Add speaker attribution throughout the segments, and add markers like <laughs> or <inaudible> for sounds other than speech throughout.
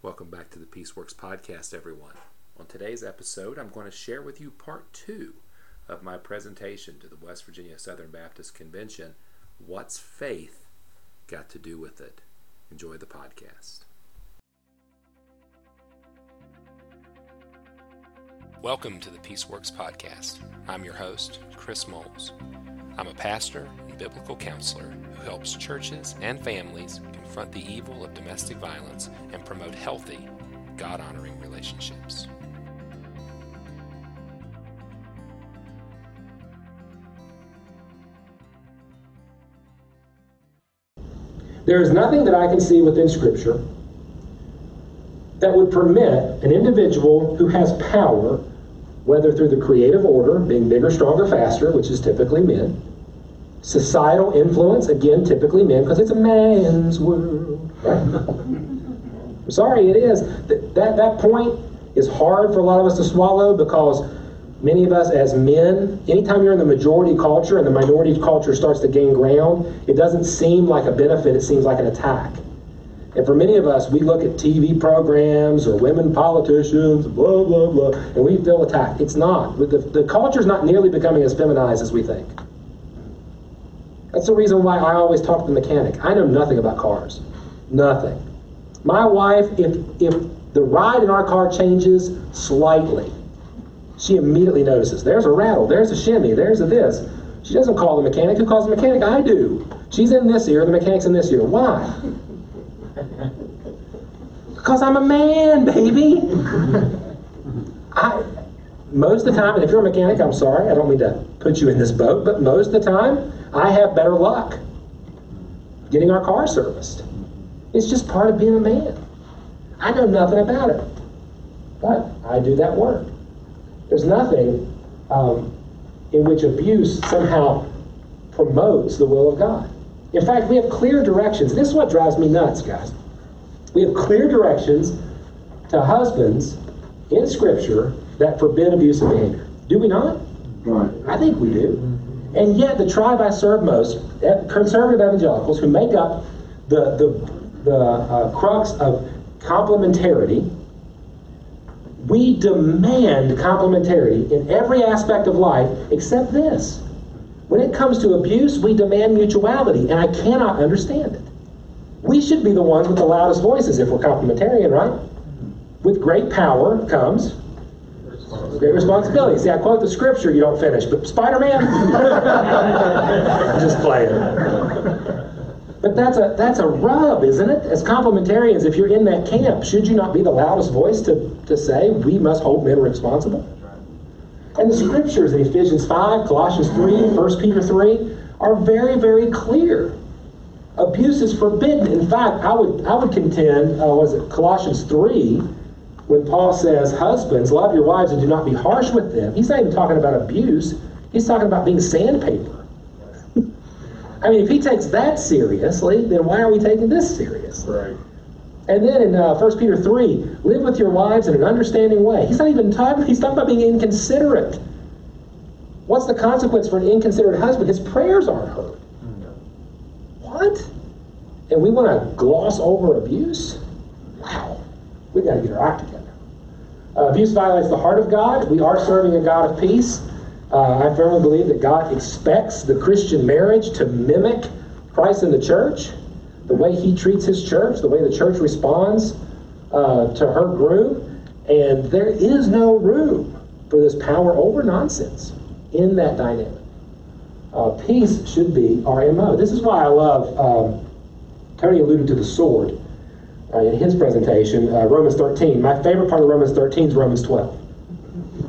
Speaker 1: Welcome back to the Peaceworks podcast, everyone. On today's episode, I'm going to share with you part two of my presentation to the West Virginia Southern Baptist Convention What's Faith Got to Do with It? Enjoy the podcast. Welcome to the Peaceworks podcast. I'm your host, Chris Moles. I'm a pastor biblical counselor who helps churches and families confront the evil of domestic violence and promote healthy, God honoring relationships.
Speaker 2: There is nothing that I can see within Scripture that would permit an individual who has power, whether through the creative order, being bigger, stronger, faster, which is typically men, societal influence, again, typically men, because it's a man's world. I'm sorry, it is. That, that, that point is hard for a lot of us to swallow because many of us as men, anytime you're in the majority culture and the minority culture starts to gain ground, it doesn't seem like a benefit, it seems like an attack. And for many of us, we look at TV programs or women politicians, blah, blah, blah, and we feel attacked. It's not. The, the culture is not nearly becoming as feminized as we think. That's the reason why I always talk to the mechanic. I know nothing about cars. Nothing. My wife, if, if the ride in our car changes slightly, she immediately notices. There's a rattle, there's a shimmy, there's a this. She doesn't call the mechanic. Who calls the mechanic? I do. She's in this ear, the mechanic's in this ear. Why? <laughs> because I'm a man, baby. <laughs> I, most of the time, and if you're a mechanic, I'm sorry, I don't mean to put you in this boat, but most of the time, I have better luck getting our car serviced. It's just part of being a man. I know nothing about it, but I do that work. There's nothing um, in which abuse somehow promotes the will of God. In fact, we have clear directions. This is what drives me nuts, guys. We have clear directions to husbands in Scripture that forbid abusive behavior. Do we not?
Speaker 3: Right.
Speaker 2: I think we do. And yet, the tribe I serve most, conservative evangelicals, who make up the, the, the uh, crux of complementarity, we demand complementarity in every aspect of life except this. When it comes to abuse, we demand mutuality, and I cannot understand it. We should be the ones with the loudest voices if we're complementarian, right? With great power comes great responsibility. See, I quote the scripture, you don't finish, but Spider Man, <laughs> just playing. But that's a that's a rub, isn't it? As complementarians, if you're in that camp, should you not be the loudest voice to, to say we must hold men responsible? And the scriptures in Ephesians 5, Colossians 3, 1 Peter 3 are very, very clear. Abuse is forbidden. In fact, I would I would contend, uh, was it Colossians 3, when Paul says, Husbands, love your wives and do not be harsh with them, he's not even talking about abuse. He's talking about being sandpaper. I mean, if he takes that seriously, then why are we taking this serious?
Speaker 3: Right.
Speaker 2: And then in uh, 1 Peter 3, live with your wives in an understanding way. He's not even talking, he's talking about being inconsiderate. What's the consequence for an inconsiderate husband? His prayers aren't heard. What? And we want to gloss over abuse? Wow. We got to get our act together. Uh, abuse violates the heart of God. We are serving a God of peace. Uh, I firmly believe that God expects the Christian marriage to mimic Christ in the church, the way He treats His church, the way the church responds uh, to her groom. And there is no room for this power over nonsense in that dynamic. Uh, peace should be our MO. This is why I love, um, Tony alluded to the sword uh, in his presentation, uh, Romans 13. My favorite part of Romans 13 is Romans 12. <laughs>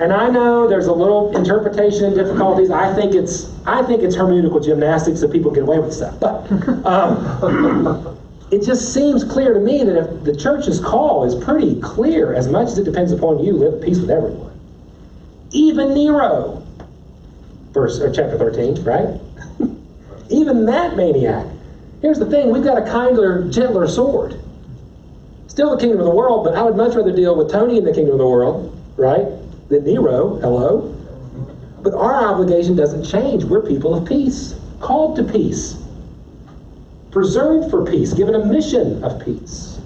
Speaker 2: and I know there's a little interpretation difficulties. I think it's I think it's hermeneutical gymnastics that people get away with stuff. But um, it just seems clear to me that if the church's call is pretty clear, as much as it depends upon you, live at peace with everyone. Even Nero, verse or chapter 13, right? Even that maniac. Here's the thing we've got a kinder, gentler sword. Still the kingdom of the world, but I would much rather deal with Tony in the kingdom of the world, right, than Nero. Hello. But our obligation doesn't change. We're people of peace, called to peace. preserved for peace, given a mission of peace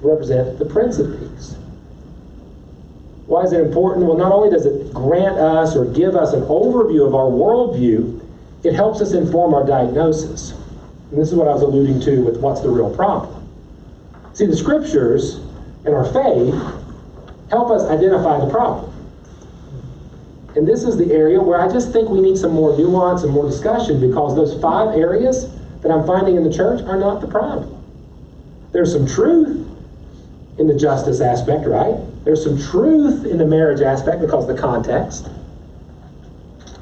Speaker 2: to represent the Prince of Peace. Why is it important? Well, not only does it grant us or give us an overview of our worldview, it helps us inform our diagnosis. And this is what I was alluding to with what's the real problem. See, the scriptures and our faith help us identify the problem. And this is the area where I just think we need some more nuance and more discussion because those five areas that I'm finding in the church are not the problem. There's some truth in the justice aspect, right? There's some truth in the marriage aspect because of the context.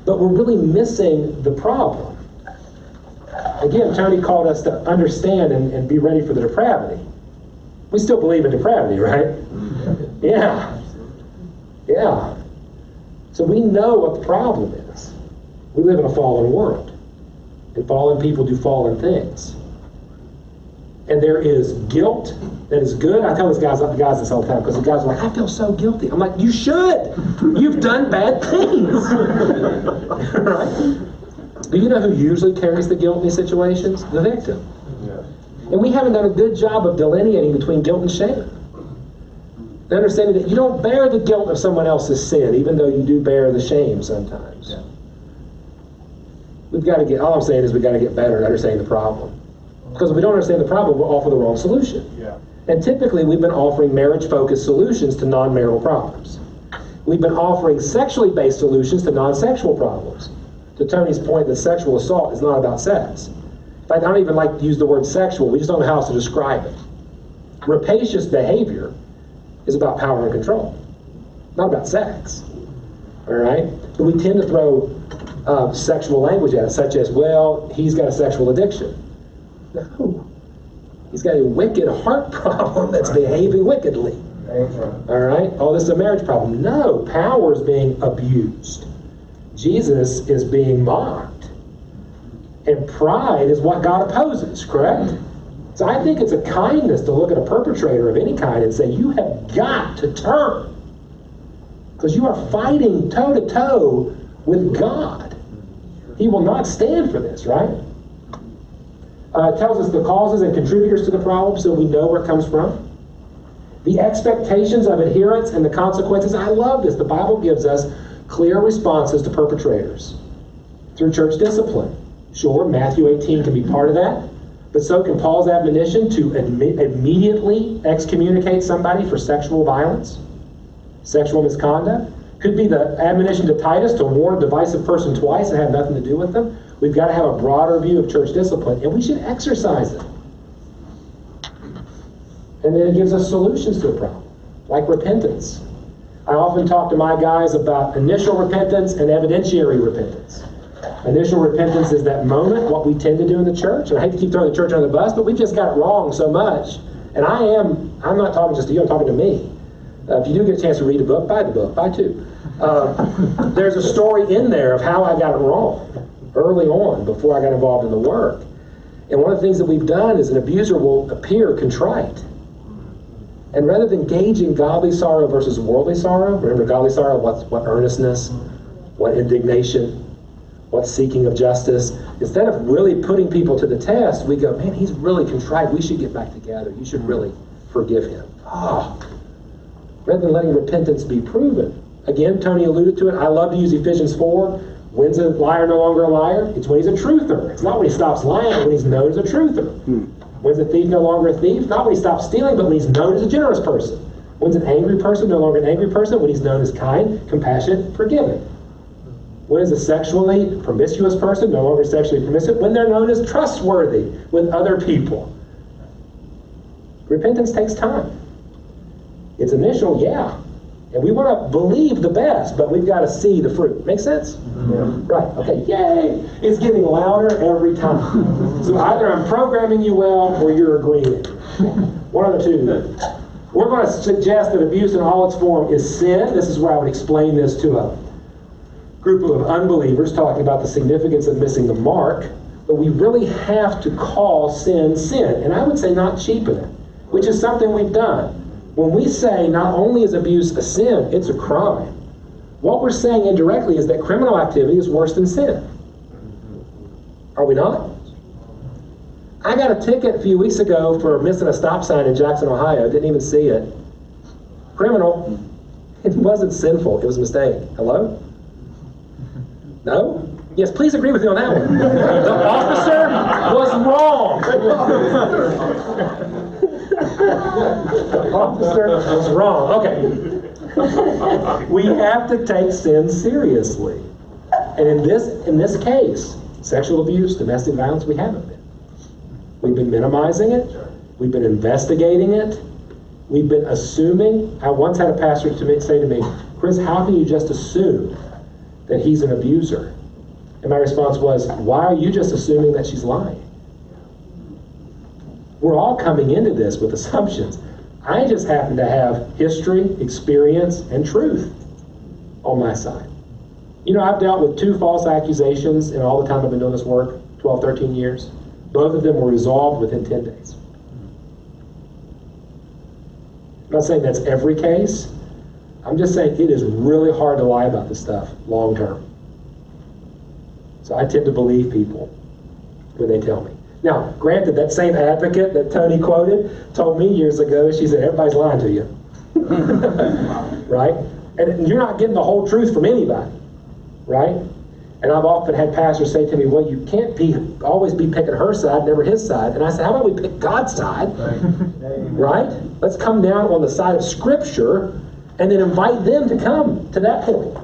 Speaker 2: But we're really missing the problem. Again, Tony called us to understand and, and be ready for the depravity. We still believe in depravity, right? Mm-hmm. Yeah. Yeah. So we know what the problem is. We live in a fallen world. And fallen people do fallen things. And there is guilt that is good. I tell these guys, the guys this all the time because the guys are like, I feel so guilty. I'm like, you should. You've done bad things. <laughs> right? Do you know who usually carries the guilt in these situations? The victim. And we haven't done a good job of delineating between guilt and shame. And understanding that you don't bear the guilt of someone else's sin, even though you do bear the shame sometimes. Yeah. We've got to get, all I'm saying is we've got to get better at understanding the problem. Because if we don't understand the problem, we'll offer the wrong solution. Yeah. And typically, we've been offering marriage focused solutions to non marital problems. We've been offering sexually based solutions to non sexual problems. To Tony's point that sexual assault is not about sex. In fact, I don't even like to use the word sexual, we just don't know how else to describe it. Rapacious behavior is about power and control, not about sex. All right? But we tend to throw uh, sexual language at it, such as, well, he's got a sexual addiction. No. He's got a wicked heart <laughs> problem that's behaving wickedly. All right? Oh, this is a marriage problem. No, power is being abused. Jesus is being mocked. And pride is what God opposes, correct? So I think it's a kindness to look at a perpetrator of any kind and say, you have got to turn. Because you are fighting toe to toe with God. He will not stand for this, right? Uh, tells us the causes and contributors to the problem so we know where it comes from. The expectations of adherence and the consequences. I love this. The Bible gives us clear responses to perpetrators through church discipline. Sure, Matthew 18 can be part of that. But so can Paul's admonition to admi- immediately excommunicate somebody for sexual violence, sexual misconduct. Could be the admonition to Titus to warn a divisive person twice and have nothing to do with them. We've got to have a broader view of church discipline, and we should exercise it. And then it gives us solutions to a problem, like repentance. I often talk to my guys about initial repentance and evidentiary repentance. Initial repentance is that moment, what we tend to do in the church. And I hate to keep throwing the church under the bus, but we've just got it wrong so much. And I am, I'm not talking just to you, I'm talking to me. Uh, if you do get a chance to read a book, buy the book, buy two. Uh, <laughs> there's a story in there of how I got it wrong early on before I got involved in the work. And one of the things that we've done is an abuser will appear contrite. And rather than gauging godly sorrow versus worldly sorrow, remember godly sorrow, what's what earnestness, what indignation, what seeking of justice. Instead of really putting people to the test, we go, man, he's really contrite. We should get back together. You should really forgive him. Oh. Rather than letting repentance be proven. Again, Tony alluded to it. I love to use Ephesians 4. When's a liar no longer a liar? It's when he's a truther. It's not when he stops lying, when he's known as a truther. Hmm. When's a thief no longer a thief? Not when he stops stealing, but when he's known as a generous person. When's an angry person no longer an angry person? When he's known as kind, compassionate, forgiving. When is a sexually promiscuous person no longer sexually permissive? When they're known as trustworthy with other people. Repentance takes time. It's initial, yeah. And we want to believe the best, but we've got to see the fruit. Make sense? Mm-hmm. Right. Okay. Yay! It's getting louder every time. so either I'm programming you well or you're agreeing. One of the two. We're going to suggest that abuse in all its form is sin. This is where I would explain this to a group of unbelievers talking about the significance of missing the mark, but we really have to call sin sin. And I would say not cheapen it, which is something we've done. When we say not only is abuse a sin, it's a crime. What we're saying indirectly is that criminal activity is worse than sin. Are we not? I got a ticket a few weeks ago for missing a stop sign in Jackson, Ohio. Didn't even see it. Criminal. It wasn't sinful. It was a mistake. Hello? No? Yes, please agree with me on that one. The officer was wrong. The officer was wrong. Okay. We have to take sin seriously. And in this in this case, sexual abuse, domestic violence, we haven't been. We've been minimizing it. We've been investigating it. We've been assuming. I once had a pastor to me, say to me, Chris, how can you just assume that he's an abuser? And my response was, why are you just assuming that she's lying? We're all coming into this with assumptions. I just happen to have history, experience, and truth on my side. You know, I've dealt with two false accusations in all the time I've been doing this work 12, 13 years. Both of them were resolved within 10 days. I'm not saying that's every case. I'm just saying it is really hard to lie about this stuff long term. So I tend to believe people when they tell me. Now, granted, that same advocate that Tony quoted told me years ago, she said, everybody's lying to you. <laughs> right? And you're not getting the whole truth from anybody. Right? And I've often had pastors say to me, well, you can't be always be picking her side, never his side. And I said, how about we pick God's side? Right? right? Let's come down on the side of Scripture and then invite them to come to that point.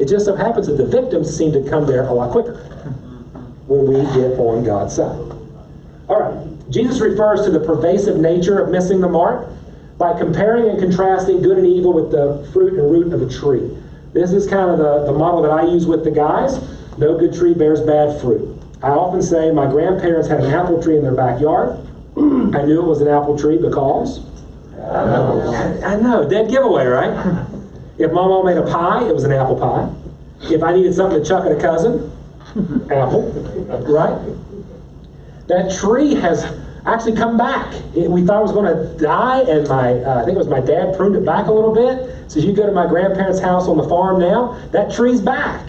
Speaker 2: It just so happens that the victims seem to come there a lot quicker when we get on God's side. All right, Jesus refers to the pervasive nature of missing the mark by comparing and contrasting good and evil with the fruit and root of a tree. This is kind of the, the model that I use with the guys. No good tree bears bad fruit. I often say my grandparents had an apple tree in their backyard. <clears throat> I knew it was an apple tree because. I know, dead giveaway, right? If Mama made a pie, it was an apple pie. If I needed something to chuck at a cousin, apple, right? That tree has actually come back. It, we thought it was going to die, and my uh, I think it was my dad pruned it back a little bit. So you go to my grandparents' house on the farm now, that tree's back.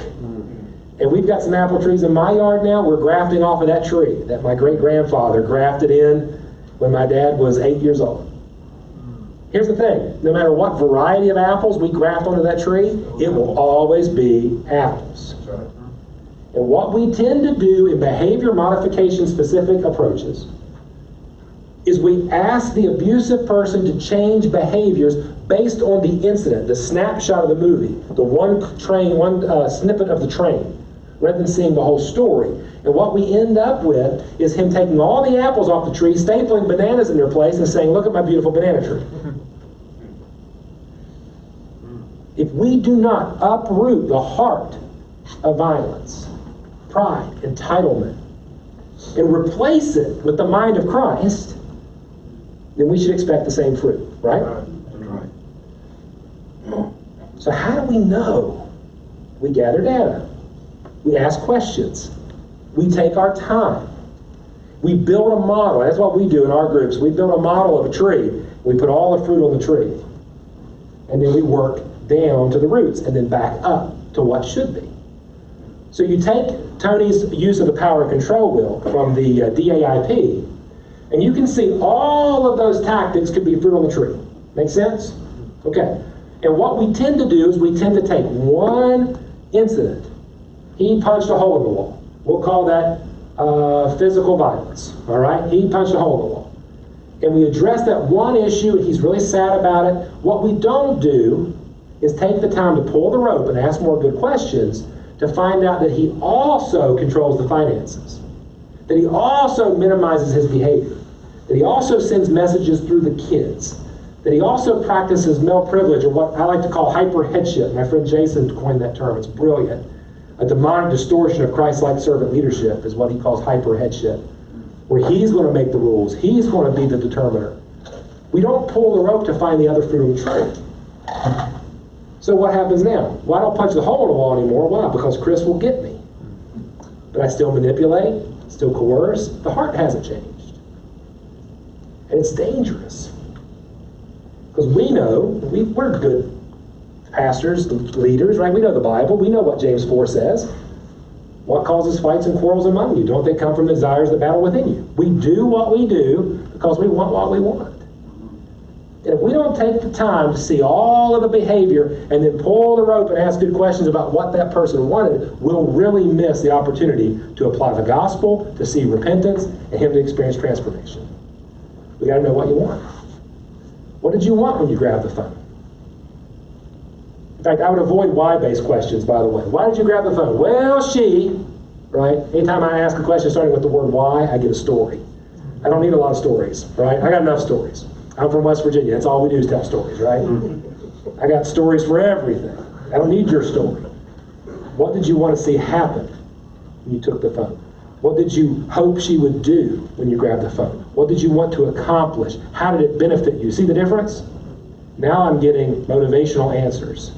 Speaker 2: And we've got some apple trees in my yard now. We're grafting off of that tree that my great grandfather grafted in when my dad was eight years old. Here's the thing no matter what variety of apples we graft onto that tree, it will always be apples. And what we tend to do in behavior modification specific approaches is we ask the abusive person to change behaviors based on the incident, the snapshot of the movie, the one train, one uh, snippet of the train, rather than seeing the whole story. And what we end up with is him taking all the apples off the tree, stapling bananas in their place, and saying, Look at my beautiful banana tree. <laughs> if we do not uproot the heart of violence, pride, entitlement, and replace it with the mind of Christ, then we should expect the same fruit, right? Right. So, how do we know? We gather data, we ask questions, we take our time, we build a model. That's what we do in our groups. We build a model of a tree, we put all the fruit on the tree, and then we work down to the roots and then back up to what should be. So you take Tony's use of the power control wheel from the uh, DAIP, and you can see all of those tactics could be fruit on the tree. Make sense? Okay. And what we tend to do is we tend to take one incident. He punched a hole in the wall. We'll call that uh, physical violence. All right? He punched a hole in the wall. And we address that one issue, and he's really sad about it. What we don't do is take the time to pull the rope and ask more good questions to find out that he also controls the finances, that he also minimizes his behavior, that he also sends messages through the kids, that he also practices male privilege, or what I like to call hyper headship. My friend Jason coined that term, it's brilliant. A demonic distortion of Christ like servant leadership is what he calls hyper headship, where he's going to make the rules, he's going to be the determiner. We don't pull the rope to find the other fruit of the tree. So what happens now? Well, I don't punch the hole in the wall anymore. Why? Because Chris will get me. But I still manipulate, still coerce. The heart hasn't changed. And it's dangerous. Because we know, we, we're good pastors, leaders, right? We know the Bible. We know what James 4 says. What causes fights and quarrels among you? Don't they come from the desires that battle within you? We do what we do because we want what we want. If we don't take the time to see all of the behavior and then pull the rope and ask good questions about what that person wanted, we'll really miss the opportunity to apply the gospel, to see repentance, and him to experience transformation. We got to know what you want. What did you want when you grabbed the phone? In fact, I would avoid why-based questions, by the way. Why did you grab the phone? Well, she, right? Anytime I ask a question starting with the word why, I get a story. I don't need a lot of stories, right? I got enough stories. I'm from West Virginia. That's all we do is tell stories, right? Mm-hmm. I got stories for everything. I don't need your story. What did you want to see happen when you took the phone? What did you hope she would do when you grabbed the phone? What did you want to accomplish? How did it benefit you? See the difference? Now I'm getting motivational answers.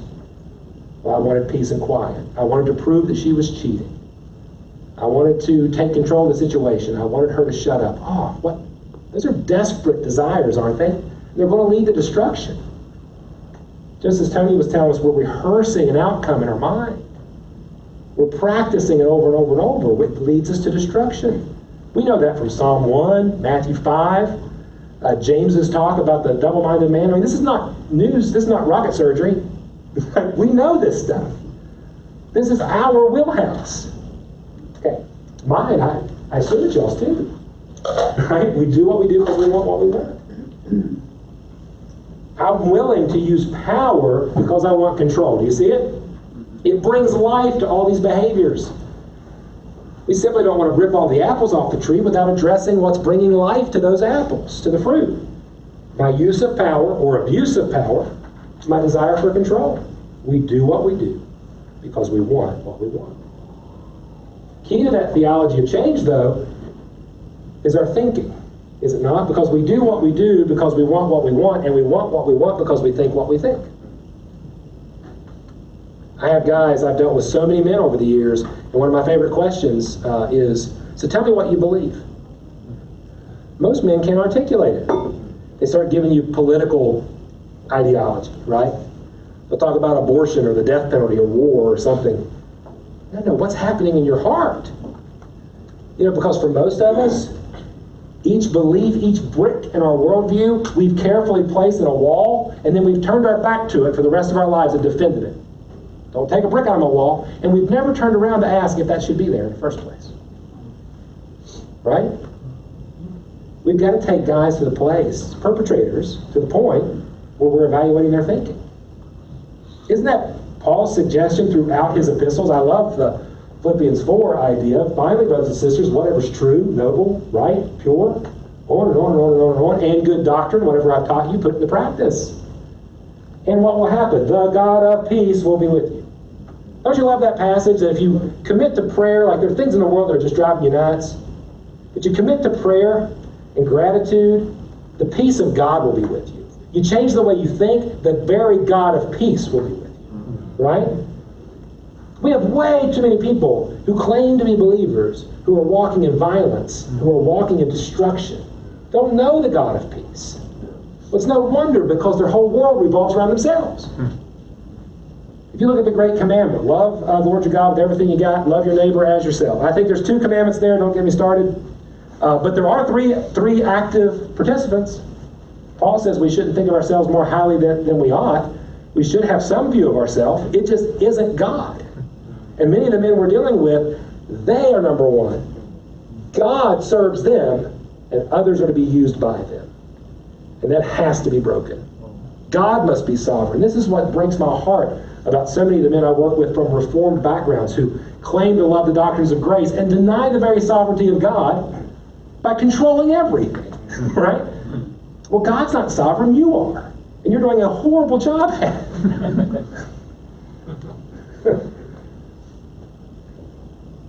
Speaker 2: Well, I wanted peace and quiet. I wanted to prove that she was cheating. I wanted to take control of the situation. I wanted her to shut up. Oh, what those are desperate desires, aren't they? They're going to lead to destruction. Just as Tony was telling us, we're rehearsing an outcome in our mind. We're practicing it over and over and over, which leads us to destruction. We know that from Psalm 1, Matthew 5, uh, James's talk about the double minded man. I mean, this is not news, this is not rocket surgery. <laughs> we know this stuff. This is our wheelhouse. Okay, mine, I, I assume it's y'all's too. Right? We do what we do because we want what we want. I'm willing to use power because I want control. Do you see it? It brings life to all these behaviors. We simply don't want to rip all the apples off the tree without addressing what's bringing life to those apples, to the fruit. By use of power or abuse of power is my desire for control. We do what we do because we want what we want. Key to that theology of change, though, is our thinking. Is it not? Because we do what we do because we want what we want, and we want what we want because we think what we think. I have guys, I've dealt with so many men over the years, and one of my favorite questions uh, is so tell me what you believe. Most men can't articulate it. They start giving you political ideology, right? They'll talk about abortion or the death penalty or war or something. No, no, what's happening in your heart? You know, because for most of us, each belief, each brick in our worldview, we've carefully placed in a wall, and then we've turned our back to it for the rest of our lives and defended it. Don't take a brick out of my wall, and we've never turned around to ask if that should be there in the first place. Right? We've got to take guys to the place, perpetrators, to the point where we're evaluating their thinking. Isn't that Paul's suggestion throughout his epistles? I love the Philippians 4 idea. Finally, brothers and sisters, whatever's true, noble, right, pure, on and on and on and on and on, and good doctrine, whatever I've taught you, put into practice. And what will happen? The God of peace will be with you. Don't you love that passage that if you commit to prayer, like there are things in the world that are just driving you nuts, but you commit to prayer and gratitude, the peace of God will be with you. You change the way you think, the very God of peace will be with you. Right? We have way too many people who claim to be believers who are walking in violence, who are walking in destruction, don't know the God of peace. Well, it's no wonder because their whole world revolves around themselves. If you look at the great commandment, love uh, the Lord your God with everything you got, love your neighbor as yourself. I think there's two commandments there, don't get me started. Uh, but there are three, three active participants. Paul says we shouldn't think of ourselves more highly than, than we ought. We should have some view of ourselves. It just isn't God. And many of the men we're dealing with, they are number one. God serves them, and others are to be used by them. And that has to be broken. God must be sovereign. This is what breaks my heart about so many of the men I work with from reformed backgrounds who claim to love the doctrines of grace and deny the very sovereignty of God by controlling everything. <laughs> Right? Well, God's not sovereign, you are. And you're doing a horrible job at it. <laughs>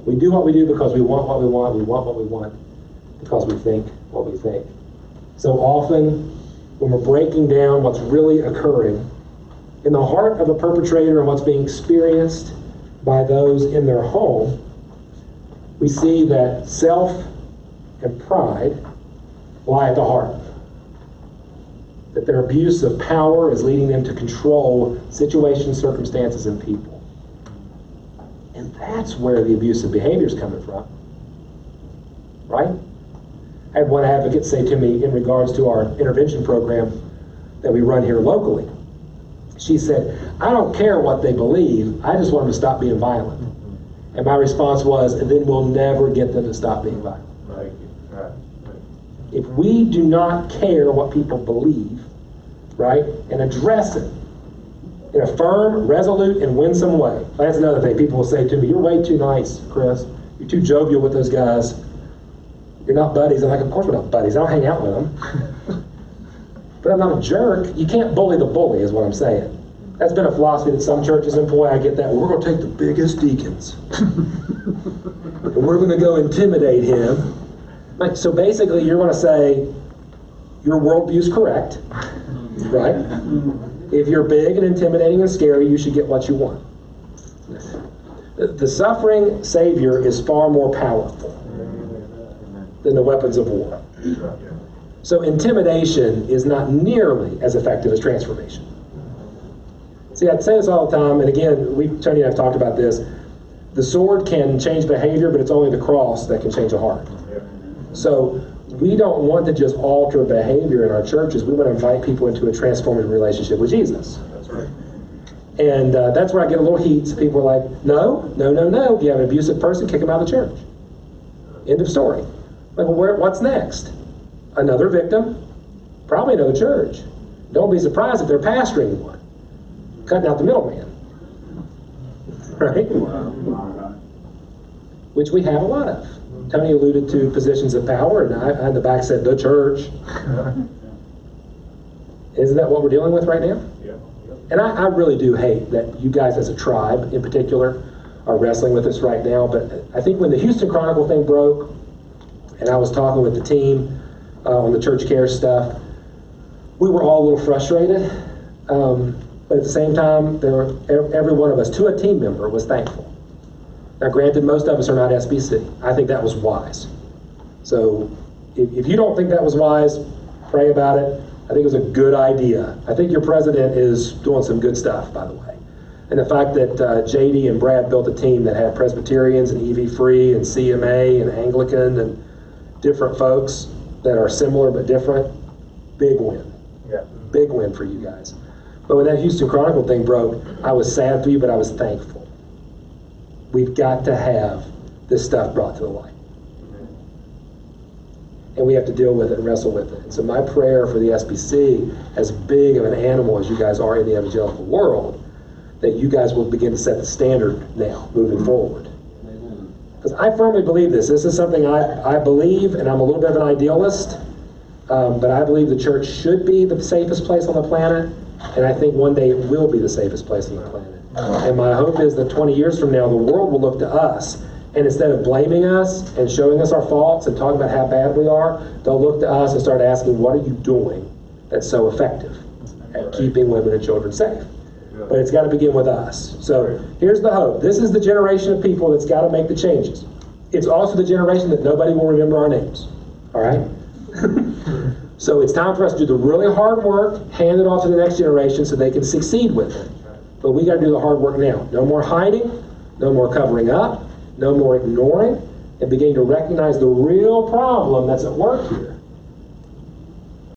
Speaker 2: We do what we do because we want what we want. We want what we want because we think what we think. So often, when we're breaking down what's really occurring in the heart of a perpetrator and what's being experienced by those in their home, we see that self and pride lie at the heart. That their abuse of power is leading them to control situations, circumstances, and people. And that's where the abusive behavior is coming from. Right? I had one advocate say to me in regards to our intervention program that we run here locally. She said, I don't care what they believe, I just want them to stop being violent. And my response was, and then we'll never get them to stop being violent.
Speaker 3: Right. Right.
Speaker 2: If we do not care what people believe, right, and address it in a firm, resolute, and winsome way. That's another thing. People will say to me, You're way too nice, Chris. You're too jovial with those guys. You're not buddies. I'm like, Of course we're not buddies. I don't hang out with them. <laughs> but I'm not a jerk. You can't bully the bully, is what I'm saying. That's been a philosophy that some churches employ. I get that. We're going to take the biggest deacons. <laughs> and we're going to go intimidate him. Like, so basically, you're going to say, your worldview is correct, right? If you're big and intimidating and scary, you should get what you want. The suffering Savior is far more powerful than the weapons of war. So intimidation is not nearly as effective as transformation. See, I say this all the time, and again, we Tony and I have talked about this. The sword can change behavior, but it's only the cross that can change a heart. So we don't want to just alter behavior in our churches. We want to invite people into a transformative relationship with Jesus.
Speaker 3: That's right.
Speaker 2: And uh, that's where I get a little heat. So people are like, no, no, no, no. If you have an abusive person, kick them out of the church. End of story. Like, well, where, what's next? Another victim? Probably another church. Don't be surprised if they're pastoring one, cutting out the middleman. <laughs> Right? Which we have a lot of. Tony alluded to positions of power, and I, I in the back said the church. <laughs> Isn't that what we're dealing with right now?
Speaker 3: Yeah.
Speaker 2: And I, I really do hate that you guys, as a tribe in particular, are wrestling with this right now. But I think when the Houston Chronicle thing broke, and I was talking with the team uh, on the church care stuff, we were all a little frustrated. Um, but at the same time, there were, every one of us, to a team member, was thankful. Now, granted, most of us are not SBC. I think that was wise. So, if, if you don't think that was wise, pray about it. I think it was a good idea. I think your president is doing some good stuff, by the way. And the fact that uh, JD and Brad built a team that had Presbyterians and EV Free and CMA and Anglican and different folks that are similar but different, big win.
Speaker 3: Yeah.
Speaker 2: Big win for you guys. But when that Houston Chronicle thing broke, I was sad for you, but I was thankful. We've got to have this stuff brought to the light. And we have to deal with it and wrestle with it. And so my prayer for the SBC, as big of an animal as you guys are in the evangelical world, that you guys will begin to set the standard now, moving forward. Because I firmly believe this. This is something I, I believe, and I'm a little bit of an idealist, um, but I believe the church should be the safest place on the planet, and I think one day it will be the safest place on the planet. Uh, and my hope is that 20 years from now, the world will look to us, and instead of blaming us and showing us our faults and talking about how bad we are, they'll look to us and start asking, what are you doing that's so effective at keeping women and children safe? But it's got to begin with us. So here's the hope. This is the generation of people that's got to make the changes. It's also the generation that nobody will remember our names. All right? <laughs> so it's time for us to do the really hard work, hand it off to the next generation so they can succeed with it. But we got to do the hard work now. No more hiding, no more covering up, no more ignoring, and beginning to recognize the real problem that's at work here.